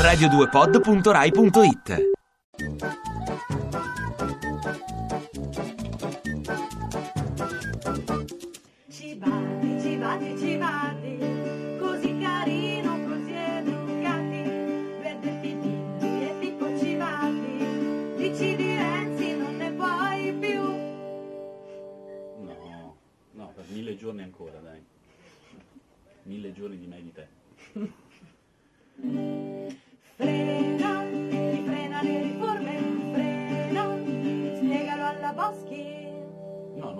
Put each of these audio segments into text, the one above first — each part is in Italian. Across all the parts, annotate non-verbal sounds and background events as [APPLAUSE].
radio2pod.rai.it Civati, civati, civati, così carino, così educati, verde Pipino e Pippo Civati, dici di Renzi non ne puoi più. No, no, per mille giorni ancora, dai. Mille giorni di me di te.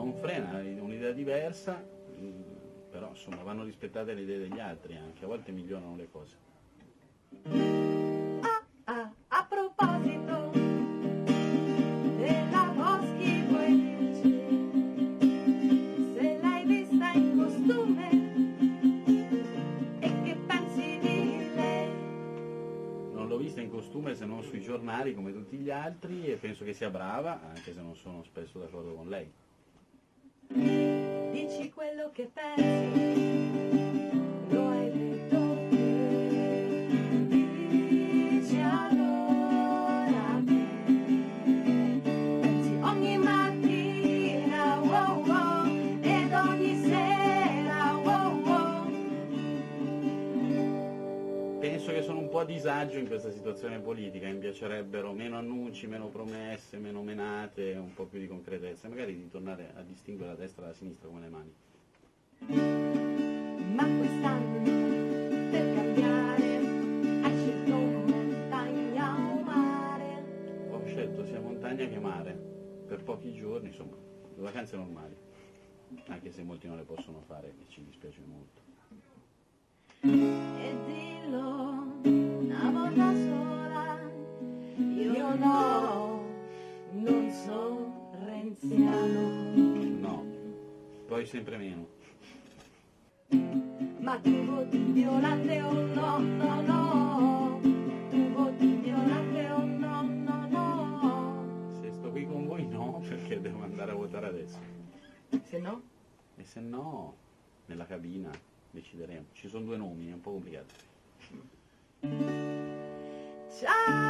Non frena, un'idea diversa, mm, però insomma vanno rispettate le idee degli altri anche, a volte migliorano le cose. Ah, ah, a proposito della Boschi dirci se l'hai vista in costume e che pensi di lei? Non l'ho vista in costume se non sui giornali come tutti gli altri e penso che sia brava, anche se non sono spesso d'accordo con lei. Dici quello che pensi, Penso che sono un po' a disagio in questa situazione politica, mi piacerebbero meno annunci, meno promesse, meno menate, un po' più di concretezza, magari di tornare a distinguere la destra dalla sinistra come le mani. Ma quest'anno per cambiare hai scelto montagna o mare. Ho scelto sia montagna che mare, per pochi giorni, insomma, vacanze normali, anche se molti non le possono fare e ci dispiace molto. Poi sempre meno. Ma tu voti violante o no, no, no. Tu voti violante o no, no, no. Se sto qui con voi no, [LAUGHS] perché devo andare a votare adesso. Se no? E se no, nella cabina decideremo. Ci sono due nomi, è un po' complicato. Ciao,